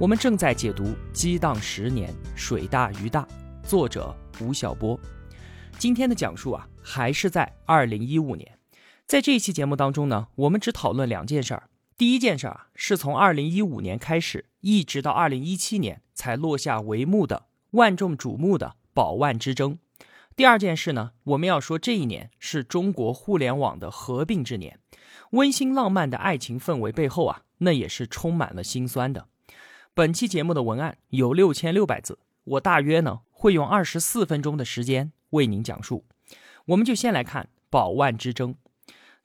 我们正在解读《激荡十年，水大鱼大》，作者吴晓波。今天的讲述啊，还是在二零一五年。在这一期节目当中呢，我们只讨论两件事儿。第一件事儿啊，是从二零一五年开始，一直到二零一七年才落下帷幕的万众瞩目的宝万之争。第二件事呢，我们要说这一年是中国互联网的合并之年，温馨浪漫的爱情氛围背后啊，那也是充满了心酸的。本期节目的文案有六千六百字，我大约呢会用二十四分钟的时间为您讲述。我们就先来看宝万之争。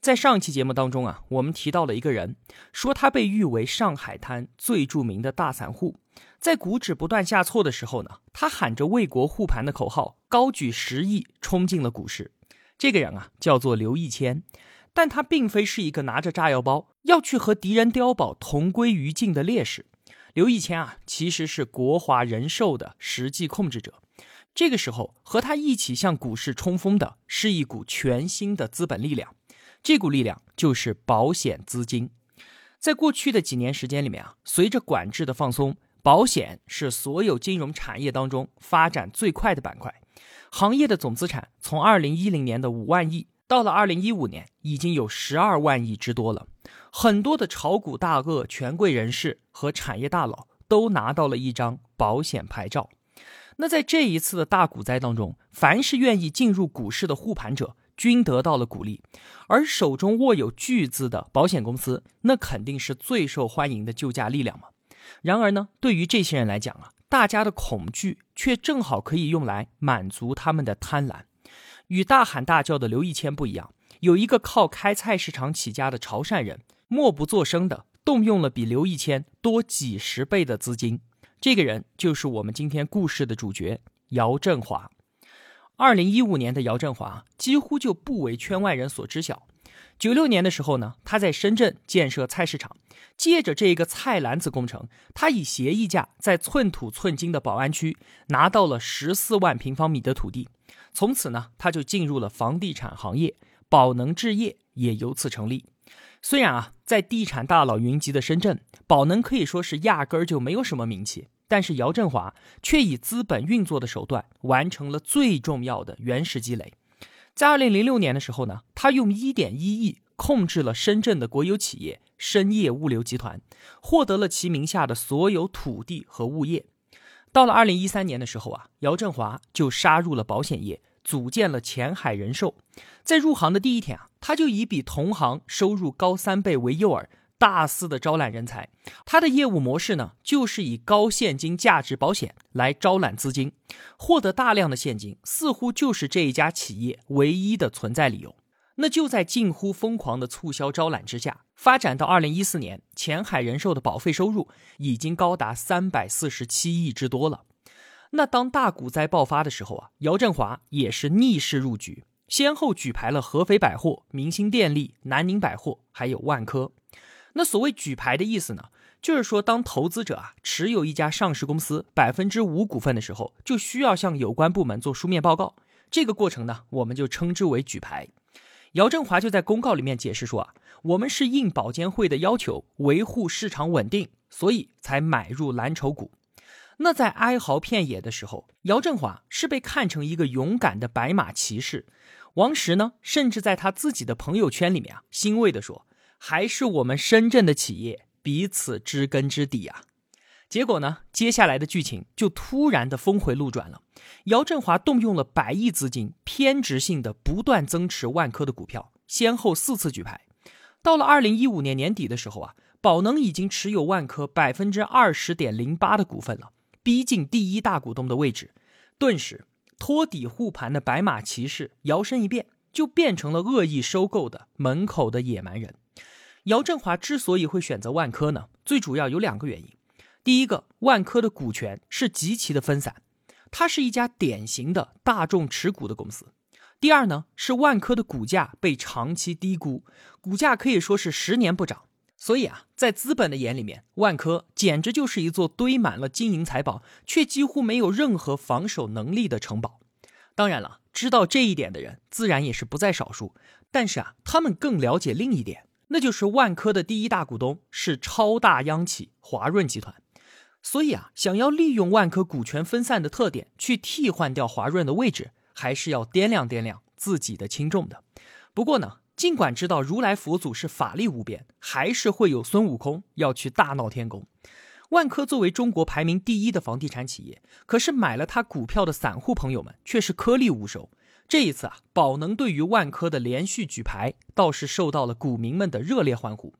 在上期节目当中啊，我们提到了一个人，说他被誉为上海滩最著名的大散户。在股指不断下挫的时候呢，他喊着为国护盘的口号，高举十亿冲进了股市。这个人啊叫做刘义谦，但他并非是一个拿着炸药包要去和敌人碉堡同归于尽的烈士。刘义谦啊，其实是国华人寿的实际控制者。这个时候，和他一起向股市冲锋的是一股全新的资本力量，这股力量就是保险资金。在过去的几年时间里面啊，随着管制的放松，保险是所有金融产业当中发展最快的板块。行业的总资产从二零一零年的五万亿，到了二零一五年，已经有十二万亿之多了。很多的炒股大鳄、权贵人士和产业大佬都拿到了一张保险牌照。那在这一次的大股灾当中，凡是愿意进入股市的护盘者，均得到了鼓励。而手中握有巨资的保险公司，那肯定是最受欢迎的救驾力量嘛。然而呢，对于这些人来讲啊，大家的恐惧却正好可以用来满足他们的贪婪。与大喊大叫的刘义谦不一样，有一个靠开菜市场起家的潮汕人。默不作声的动用了比刘义谦多几十倍的资金，这个人就是我们今天故事的主角姚振华。二零一五年的姚振华几乎就不为圈外人所知晓。九六年的时候呢，他在深圳建设菜市场，借着这个菜篮子工程，他以协议价在寸土寸金的宝安区拿到了十四万平方米的土地，从此呢，他就进入了房地产行业，宝能置业也由此成立。虽然啊，在地产大佬云集的深圳，宝能可以说是压根儿就没有什么名气，但是姚振华却以资本运作的手段完成了最重要的原始积累。在二零零六年的时候呢，他用一点一亿控制了深圳的国有企业深业物流集团，获得了其名下的所有土地和物业。到了二零一三年的时候啊，姚振华就杀入了保险业。组建了前海人寿，在入行的第一天啊，他就以比同行收入高三倍为诱饵，大肆的招揽人才。他的业务模式呢，就是以高现金价值保险来招揽资金，获得大量的现金，似乎就是这一家企业唯一的存在理由。那就在近乎疯狂的促销招揽之下，发展到二零一四年，前海人寿的保费收入已经高达三百四十七亿之多了。那当大股灾爆发的时候啊，姚振华也是逆势入局，先后举牌了合肥百货、明星电力、南宁百货，还有万科。那所谓举牌的意思呢，就是说当投资者啊持有一家上市公司百分之五股份的时候，就需要向有关部门做书面报告。这个过程呢，我们就称之为举牌。姚振华就在公告里面解释说啊，我们是应保监会的要求，维护市场稳定，所以才买入蓝筹股。那在哀嚎遍野的时候，姚振华是被看成一个勇敢的白马骑士。王石呢，甚至在他自己的朋友圈里面啊，欣慰地说：“还是我们深圳的企业彼此知根知底啊。”结果呢，接下来的剧情就突然的峰回路转了。姚振华动用了百亿资金，偏执性的不断增持万科的股票，先后四次举牌。到了二零一五年年底的时候啊，宝能已经持有万科百分之二十点零八的股份了。逼近第一大股东的位置，顿时托底护盘的白马骑士摇身一变，就变成了恶意收购的门口的野蛮人。姚振华之所以会选择万科呢，最主要有两个原因。第一个，万科的股权是极其的分散，它是一家典型的大众持股的公司。第二呢，是万科的股价被长期低估，股价可以说是十年不涨。所以啊，在资本的眼里面，万科简直就是一座堆满了金银财宝，却几乎没有任何防守能力的城堡。当然了，知道这一点的人自然也是不在少数。但是啊，他们更了解另一点，那就是万科的第一大股东是超大央企华润集团。所以啊，想要利用万科股权分散的特点去替换掉华润的位置，还是要掂量掂量自己的轻重的。不过呢，尽管知道如来佛祖是法力无边，还是会有孙悟空要去大闹天宫。万科作为中国排名第一的房地产企业，可是买了他股票的散户朋友们却是颗粒无收。这一次啊，宝能对于万科的连续举牌，倒是受到了股民们的热烈欢呼。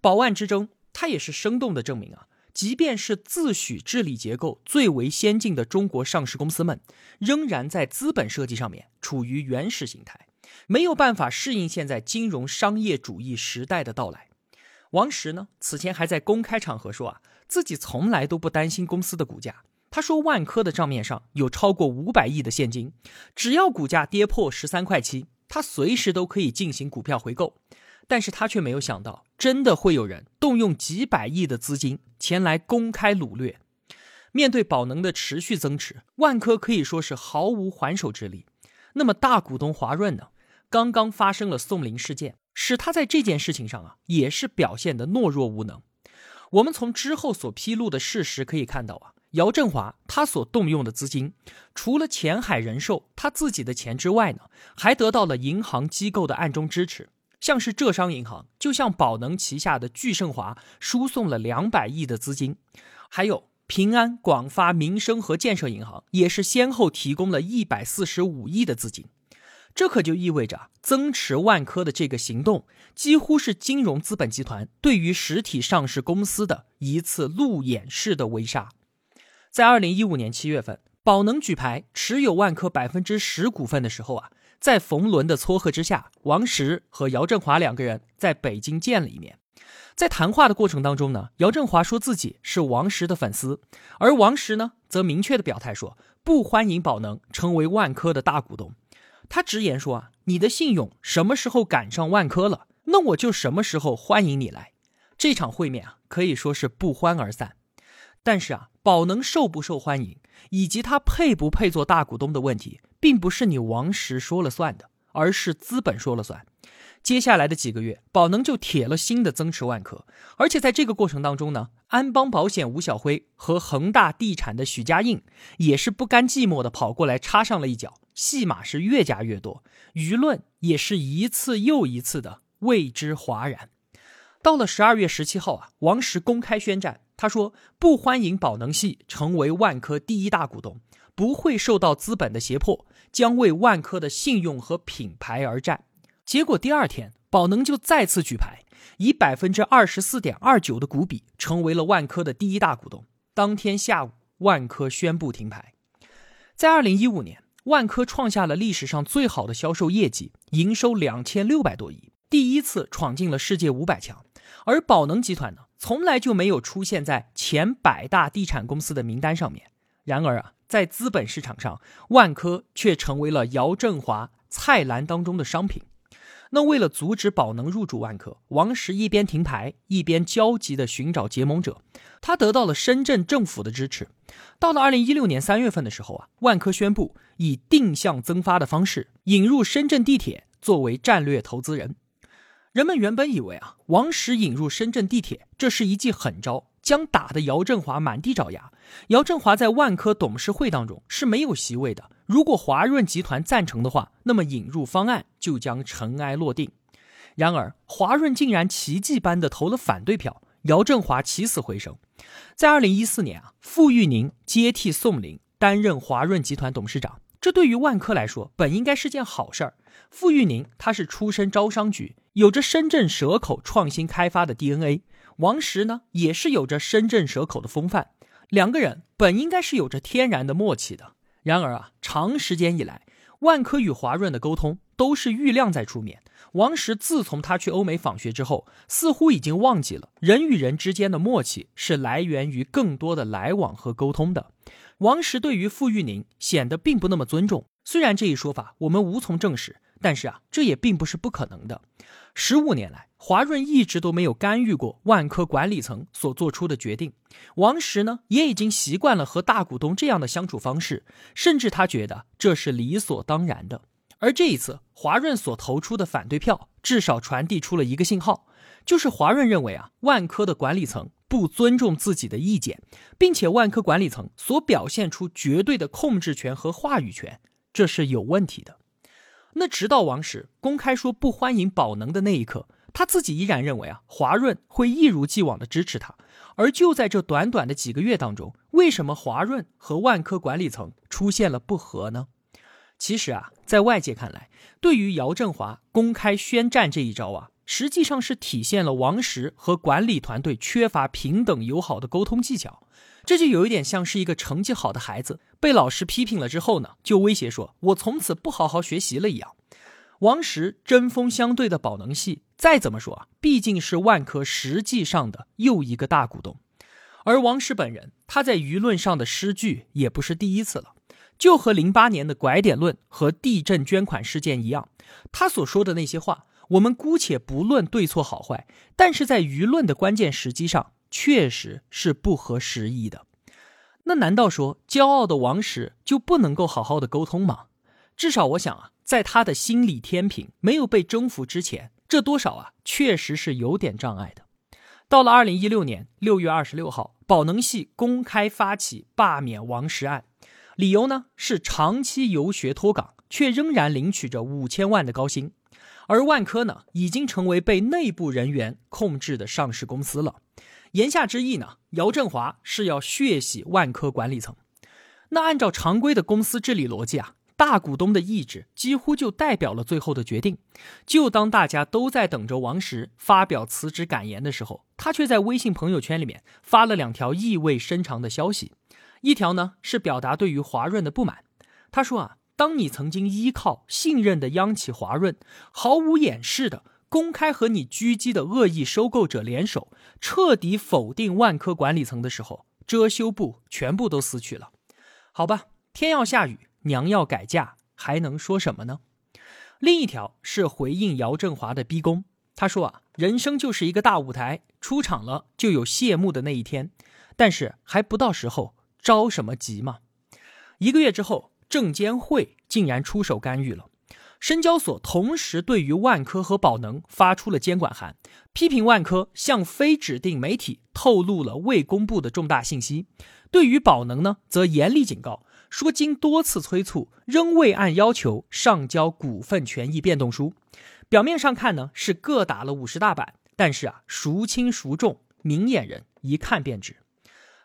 宝万之争，它也是生动的证明啊。即便是自诩治理结构最为先进的中国上市公司们，仍然在资本设计上面处于原始形态，没有办法适应现在金融商业主义时代的到来。王石呢，此前还在公开场合说啊，自己从来都不担心公司的股价。他说，万科的账面上有超过五百亿的现金，只要股价跌破十三块七，他随时都可以进行股票回购。但是他却没有想到，真的会有人动用几百亿的资金前来公开掳掠。面对宝能的持续增持，万科可以说是毫无还手之力。那么大股东华润呢？刚刚发生了宋林事件，使他在这件事情上啊，也是表现的懦弱无能。我们从之后所披露的事实可以看到啊，姚振华他所动用的资金，除了前海人寿他自己的钱之外呢，还得到了银行机构的暗中支持。像是浙商银行就向宝能旗下的聚盛华输送了两百亿的资金，还有平安、广发、民生和建设银行也是先后提供了一百四十五亿的资金。这可就意味着增持万科的这个行动，几乎是金融资本集团对于实体上市公司的一次路演式的围杀。在二零一五年七月份，宝能举牌持有万科百分之十股份的时候啊。在冯仑的撮合之下，王石和姚振华两个人在北京见了一面。在谈话的过程当中呢，姚振华说自己是王石的粉丝，而王石呢则明确的表态说不欢迎宝能成为万科的大股东。他直言说啊，你的信用什么时候赶上万科了，那我就什么时候欢迎你来。这场会面啊可以说是不欢而散。但是啊，宝能受不受欢迎，以及他配不配做大股东的问题。并不是你王石说了算的，而是资本说了算。接下来的几个月，宝能就铁了心的增持万科，而且在这个过程当中呢，安邦保险吴晓辉和恒大地产的许家印也是不甘寂寞的跑过来插上了一脚，戏码是越加越多，舆论也是一次又一次的为之哗然。到了十二月十七号啊，王石公开宣战，他说不欢迎宝能系成为万科第一大股东。不会受到资本的胁迫，将为万科的信用和品牌而战。结果第二天，宝能就再次举牌，以百分之二十四点二九的股比成为了万科的第一大股东。当天下午，万科宣布停牌。在二零一五年，万科创下了历史上最好的销售业绩，营收两千六百多亿，第一次闯进了世界五百强。而宝能集团呢，从来就没有出现在前百大地产公司的名单上面。然而啊。在资本市场上，万科却成为了姚振华蔡澜当中的商品。那为了阻止宝能入驻万科，王石一边停牌，一边焦急地寻找结盟者。他得到了深圳政府的支持。到了二零一六年三月份的时候啊，万科宣布以定向增发的方式引入深圳地铁作为战略投资人。人们原本以为啊，王石引入深圳地铁，这是一记狠招。将打得姚振华满地找牙。姚振华在万科董事会当中是没有席位的。如果华润集团赞成的话，那么引入方案就将尘埃落定。然而，华润竟然奇迹般的投了反对票，姚振华起死回生。在二零一四年啊，傅玉宁接替宋林担任华润集团董事长，这对于万科来说本应该是件好事儿。傅玉宁他是出身招商局，有着深圳蛇口创新开发的 DNA。王石呢，也是有着深圳蛇口的风范，两个人本应该是有着天然的默契的。然而啊，长时间以来，万科与华润的沟通都是郁亮在出面，王石自从他去欧美访学之后，似乎已经忘记了人与人之间的默契是来源于更多的来往和沟通的。王石对于傅玉宁显得并不那么尊重，虽然这一说法我们无从证实，但是啊，这也并不是不可能的。十五年来，华润一直都没有干预过万科管理层所做出的决定。王石呢，也已经习惯了和大股东这样的相处方式，甚至他觉得这是理所当然的。而这一次，华润所投出的反对票，至少传递出了一个信号，就是华润认为啊，万科的管理层不尊重自己的意见，并且万科管理层所表现出绝对的控制权和话语权，这是有问题的。那直到王石公开说不欢迎宝能的那一刻，他自己依然认为啊，华润会一如既往的支持他。而就在这短短的几个月当中，为什么华润和万科管理层出现了不和呢？其实啊，在外界看来，对于姚振华公开宣战这一招啊，实际上是体现了王石和管理团队缺乏平等友好的沟通技巧。这就有一点像是一个成绩好的孩子被老师批评了之后呢，就威胁说：“我从此不好好学习了。”一样。王石针锋相对的宝能系，再怎么说啊，毕竟是万科实际上的又一个大股东。而王石本人，他在舆论上的失据也不是第一次了。就和零八年的拐点论和地震捐款事件一样，他所说的那些话，我们姑且不论对错好坏，但是在舆论的关键时机上，确实是不合时宜的。那难道说骄傲的王石就不能够好好的沟通吗？至少我想啊，在他的心理天平没有被征服之前，这多少啊，确实是有点障碍的。到了二零一六年六月二十六号，宝能系公开发起罢免王石案。理由呢是长期游学脱岗，却仍然领取着五千万的高薪，而万科呢已经成为被内部人员控制的上市公司了。言下之意呢，姚振华是要血洗万科管理层。那按照常规的公司治理逻辑啊，大股东的意志几乎就代表了最后的决定。就当大家都在等着王石发表辞职感言的时候，他却在微信朋友圈里面发了两条意味深长的消息。一条呢是表达对于华润的不满，他说啊，当你曾经依靠信任的央企华润，毫无掩饰的公开和你狙击的恶意收购者联手，彻底否定万科管理层的时候，遮羞布全部都撕去了。好吧，天要下雨，娘要改嫁，还能说什么呢？另一条是回应姚振华的逼宫，他说啊，人生就是一个大舞台，出场了就有谢幕的那一天，但是还不到时候。着什么急嘛？一个月之后，证监会竟然出手干预了。深交所同时对于万科和宝能发出了监管函，批评万科向非指定媒体透露了未公布的重大信息。对于宝能呢，则严厉警告说，经多次催促，仍未按要求上交股份权益变动书。表面上看呢，是各打了五十大板，但是啊，孰轻孰重，明眼人一看便知。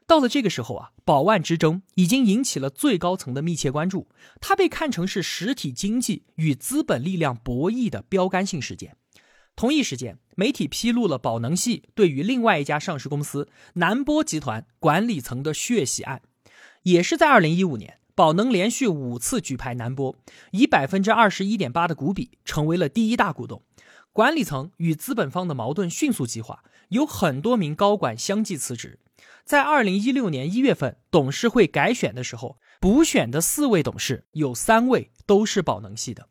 到了这个时候啊，宝万之争已经引起了最高层的密切关注，它被看成是实体经济与资本力量博弈的标杆性事件。同一时间，媒体披露了宝能系对于另外一家上市公司南波集团管理层的血洗案。也是在二零一五年，宝能连续五次举牌南波，以百分之二十一点八的股比成为了第一大股东。管理层与资本方的矛盾迅速激化，有很多名高管相继辞职。在二零一六年一月份董事会改选的时候，补选的四位董事有三位都是宝能系的。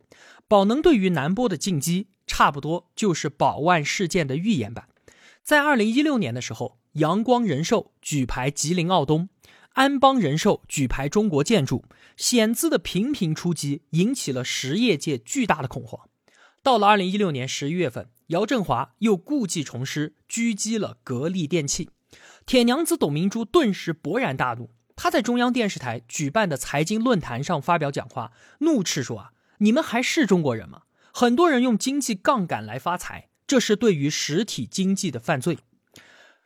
宝能对于南波的进击，差不多就是宝万事件的预言版。在二零一六年的时候，阳光人寿举牌吉林奥东，安邦人寿举牌中国建筑，险资的频频出击，引起了实业界巨大的恐慌。到了二零一六年十一月份，姚振华又故技重施，狙击了格力电器。铁娘子董明珠顿时勃然大怒，她在中央电视台举办的财经论坛上发表讲话，怒斥说：“啊，你们还是中国人吗？很多人用经济杠杆来发财，这是对于实体经济的犯罪。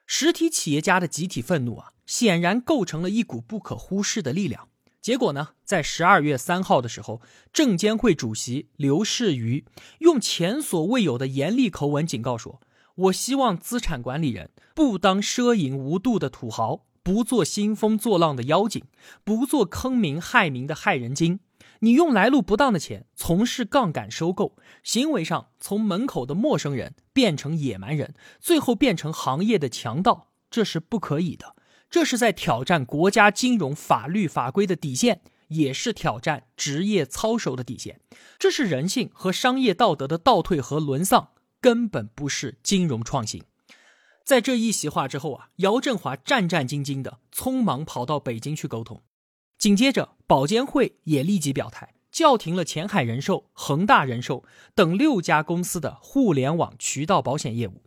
实体企业家的集体愤怒啊，显然构成了一股不可忽视的力量。结果呢，在十二月三号的时候，证监会主席刘士余用前所未有的严厉口吻警告说。”我希望资产管理人不当奢淫无度的土豪，不做兴风作浪的妖精，不做坑民害民的害人精。你用来路不当的钱从事杠杆收购，行为上从门口的陌生人变成野蛮人，最后变成行业的强盗，这是不可以的。这是在挑战国家金融法律法规的底线，也是挑战职业操守的底线。这是人性和商业道德的倒退和沦丧，根本不是金融创新。在这一席话之后啊，姚振华战战兢兢的，匆忙跑到北京去沟通。紧接着，保监会也立即表态，叫停了前海人寿、恒大人寿等六家公司的互联网渠道保险业务。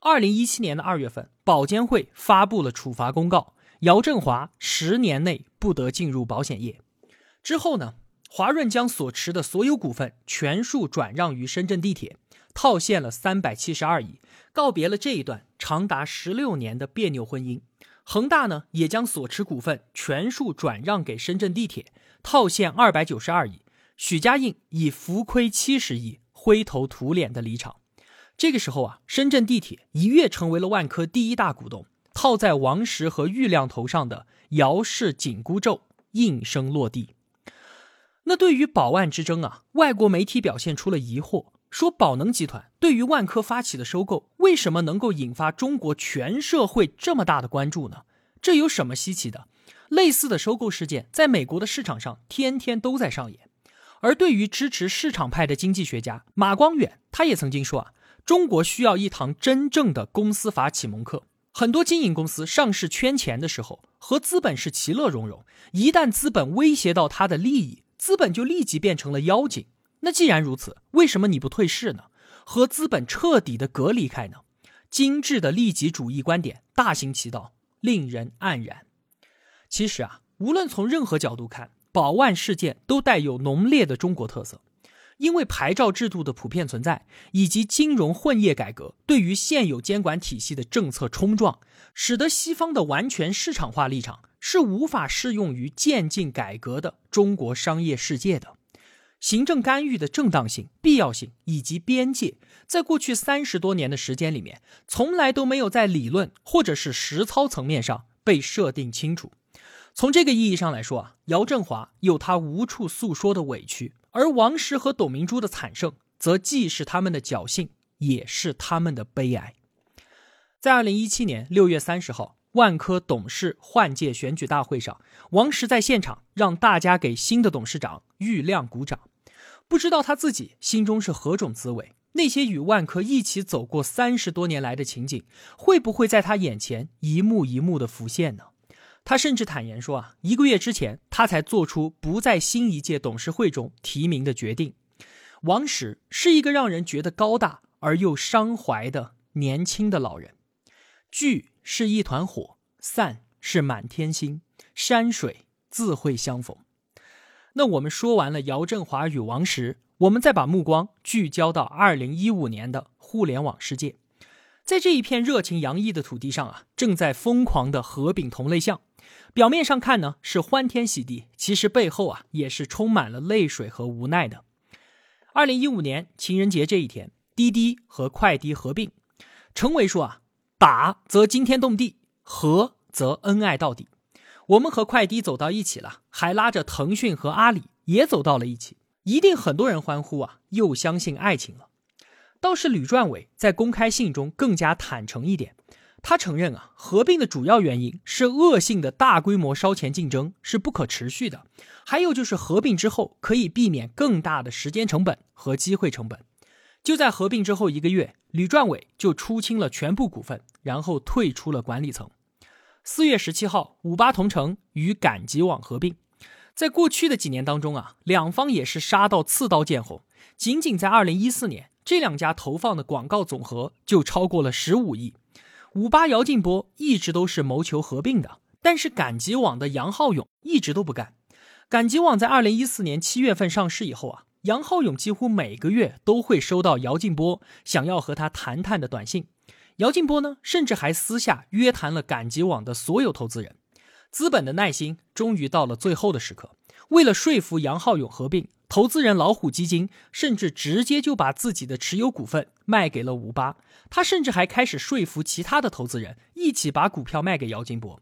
二零一七年的二月份，保监会发布了处罚公告，姚振华十年内不得进入保险业。之后呢，华润将所持的所有股份全数转让于深圳地铁，套现了三百七十二亿，告别了这一段长达十六年的别扭婚姻。恒大呢，也将所持股份全数转让给深圳地铁，套现二百九十二亿。许家印以浮亏七十亿灰头土脸的离场。这个时候啊，深圳地铁一跃成为了万科第一大股东，套在王石和郁亮头上的姚氏紧箍咒应声落地。那对于宝万之争啊，外国媒体表现出了疑惑。说宝能集团对于万科发起的收购，为什么能够引发中国全社会这么大的关注呢？这有什么稀奇的？类似的收购事件在美国的市场上天天都在上演。而对于支持市场派的经济学家马光远，他也曾经说啊，中国需要一堂真正的公司法启蒙课。很多经营公司上市圈钱的时候，和资本是其乐融融，一旦资本威胁到他的利益，资本就立即变成了妖精。那既然如此，为什么你不退市呢？和资本彻底的隔离开呢？精致的利己主义观点大行其道，令人黯然。其实啊，无论从任何角度看，宝万事件都带有浓烈的中国特色。因为牌照制度的普遍存在，以及金融混业改革对于现有监管体系的政策冲撞，使得西方的完全市场化立场是无法适用于渐进改革的中国商业世界的。行政干预的正当性、必要性以及边界，在过去三十多年的时间里面，从来都没有在理论或者是实操层面上被设定清楚。从这个意义上来说啊，姚振华有他无处诉说的委屈，而王石和董明珠的惨胜，则既是他们的侥幸，也是他们的悲哀。在二零一七年六月三十号，万科董事换届选举大会上，王石在现场让大家给新的董事长郁亮鼓掌。不知道他自己心中是何种滋味？那些与万科一起走过三十多年来的情景，会不会在他眼前一幕一幕的浮现呢？他甚至坦言说：“啊，一个月之前，他才做出不在新一届董事会中提名的决定。”王石是一个让人觉得高大而又伤怀的年轻的老人。聚是一团火，散是满天星，山水自会相逢。那我们说完了姚振华与王石，我们再把目光聚焦到二零一五年的互联网世界，在这一片热情洋溢的土地上啊，正在疯狂的合并同类项。表面上看呢是欢天喜地，其实背后啊也是充满了泪水和无奈的。二零一五年情人节这一天，滴滴和快滴合并，陈伟说啊，打则惊天动地，合则恩爱到底。我们和快滴走到一起了，还拉着腾讯和阿里也走到了一起，一定很多人欢呼啊，又相信爱情了。倒是吕传伟在公开信中更加坦诚一点，他承认啊，合并的主要原因是恶性的大规模烧钱竞争是不可持续的，还有就是合并之后可以避免更大的时间成本和机会成本。就在合并之后一个月，吕传伟就出清了全部股份，然后退出了管理层。四月十七号，五八同城与赶集网合并。在过去的几年当中啊，两方也是杀到刺刀见红。仅仅在二零一四年，这两家投放的广告总和就超过了十五亿。五八姚劲波一直都是谋求合并的，但是赶集网的杨浩勇一直都不干。赶集网在二零一四年七月份上市以后啊，杨浩勇几乎每个月都会收到姚劲波想要和他谈谈的短信。姚劲波呢，甚至还私下约谈了赶集网的所有投资人。资本的耐心终于到了最后的时刻。为了说服杨浩勇合并，投资人老虎基金甚至直接就把自己的持有股份卖给了五八。他甚至还开始说服其他的投资人一起把股票卖给姚劲波。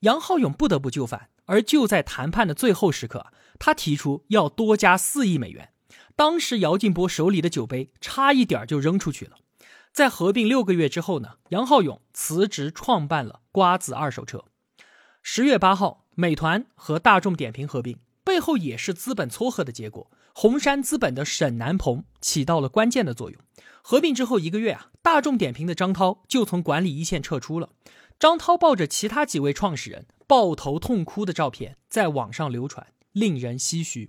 杨浩勇不得不就范。而就在谈判的最后时刻，他提出要多加四亿美元。当时姚劲波手里的酒杯差一点就扔出去了。在合并六个月之后呢，杨浩勇辞职创办了瓜子二手车。十月八号，美团和大众点评合并，背后也是资本撮合的结果。红杉资本的沈南鹏起到了关键的作用。合并之后一个月啊，大众点评的张涛就从管理一线撤出了。张涛抱着其他几位创始人抱头痛哭的照片在网上流传，令人唏嘘。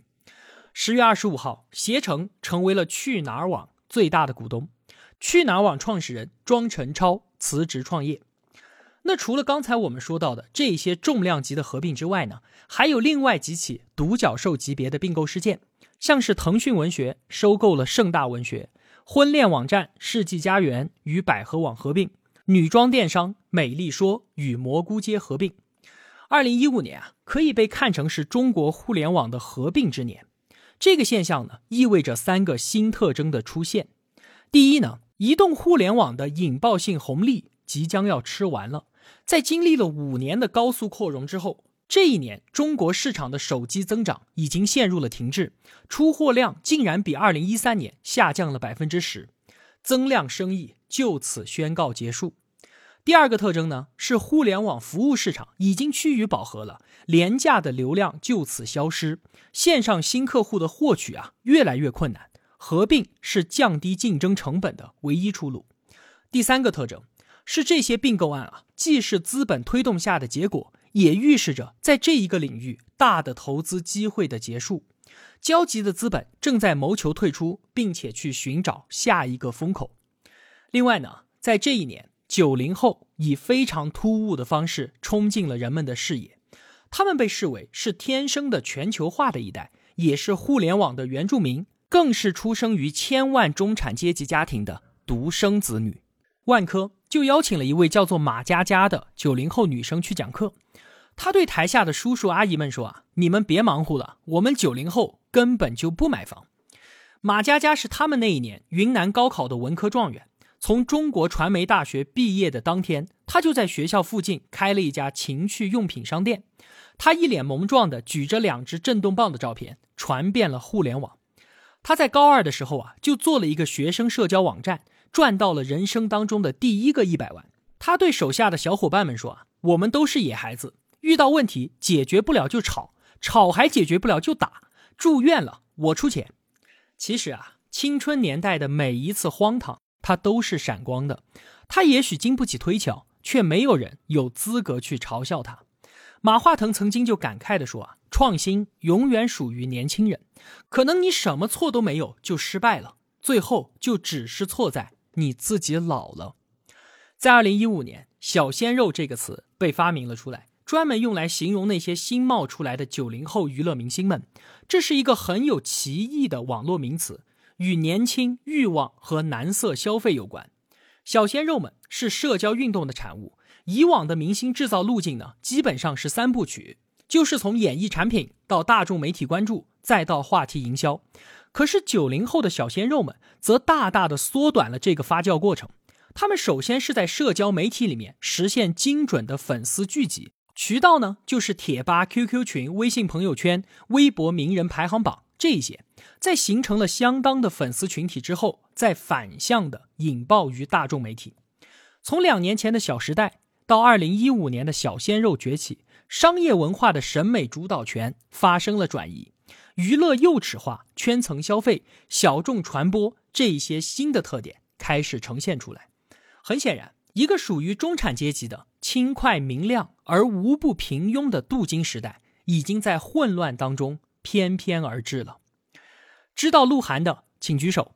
十月二十五号，携程成为了去哪儿网最大的股东。去哪儿网创始人庄晨超辞职创业。那除了刚才我们说到的这些重量级的合并之外呢，还有另外几起独角兽级别的并购事件。像是腾讯文学收购了盛大文学，婚恋网站世纪佳缘与百合网合并，女装电商美丽说与蘑菇街合并。二零一五年啊，可以被看成是中国互联网的合并之年。这个现象呢，意味着三个新特征的出现。第一呢，移动互联网的引爆性红利即将要吃完了，在经历了五年的高速扩容之后。这一年，中国市场的手机增长已经陷入了停滞，出货量竟然比二零一三年下降了百分之十，增量生意就此宣告结束。第二个特征呢，是互联网服务市场已经趋于饱和了，廉价的流量就此消失，线上新客户的获取啊越来越困难，合并是降低竞争成本的唯一出路。第三个特征是这些并购案啊，既是资本推动下的结果。也预示着，在这一个领域，大的投资机会的结束，焦急的资本正在谋求退出，并且去寻找下一个风口。另外呢，在这一年，九零后以非常突兀的方式冲进了人们的视野，他们被视为是天生的全球化的一代，也是互联网的原住民，更是出生于千万中产阶级家庭的独生子女。万科就邀请了一位叫做马佳佳的九零后女生去讲课。他对台下的叔叔阿姨们说：“啊，你们别忙活了，我们九零后根本就不买房。”马佳佳是他们那一年云南高考的文科状元，从中国传媒大学毕业的当天，他就在学校附近开了一家情趣用品商店。他一脸萌状的举着两只震动棒的照片传遍了互联网。他在高二的时候啊，就做了一个学生社交网站，赚到了人生当中的第一个一百万。他对手下的小伙伴们说：“啊，我们都是野孩子。”遇到问题解决不了就吵，吵还解决不了就打，住院了我出钱。其实啊，青春年代的每一次荒唐，它都是闪光的。他也许经不起推敲，却没有人有资格去嘲笑他。马化腾曾经就感慨地说啊，创新永远属于年轻人。可能你什么错都没有就失败了，最后就只是错在你自己老了。在二零一五年，“小鲜肉”这个词被发明了出来。专门用来形容那些新冒出来的九零后娱乐明星们，这是一个很有歧义的网络名词，与年轻、欲望和男色消费有关。小鲜肉们是社交运动的产物。以往的明星制造路径呢，基本上是三部曲，就是从演艺产品到大众媒体关注，再到话题营销。可是九零后的小鲜肉们则大大的缩短了这个发酵过程。他们首先是在社交媒体里面实现精准的粉丝聚集。渠道呢，就是贴吧、QQ 群、微信朋友圈、微博名人排行榜这一些，在形成了相当的粉丝群体之后，再反向的引爆于大众媒体。从两年前的小时代到二零一五年的小鲜肉崛起，商业文化的审美主导权发生了转移，娱乐幼齿化、圈层消费、小众传播这一些新的特点开始呈现出来。很显然，一个属于中产阶级的。轻快明亮而无不平庸的镀金时代，已经在混乱当中翩翩而至了。知道鹿晗的，请举手。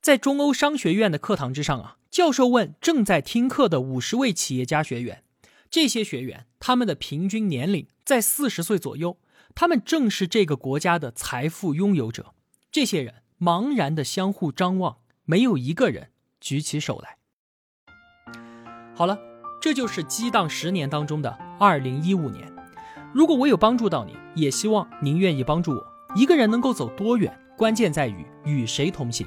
在中欧商学院的课堂之上啊，教授问正在听课的五十位企业家学员，这些学员他们的平均年龄在四十岁左右，他们正是这个国家的财富拥有者。这些人茫然的相互张望，没有一个人举起手来。好了。这就是激荡十年当中的二零一五年。如果我有帮助到你，也希望您愿意帮助我。一个人能够走多远，关键在于与谁同行。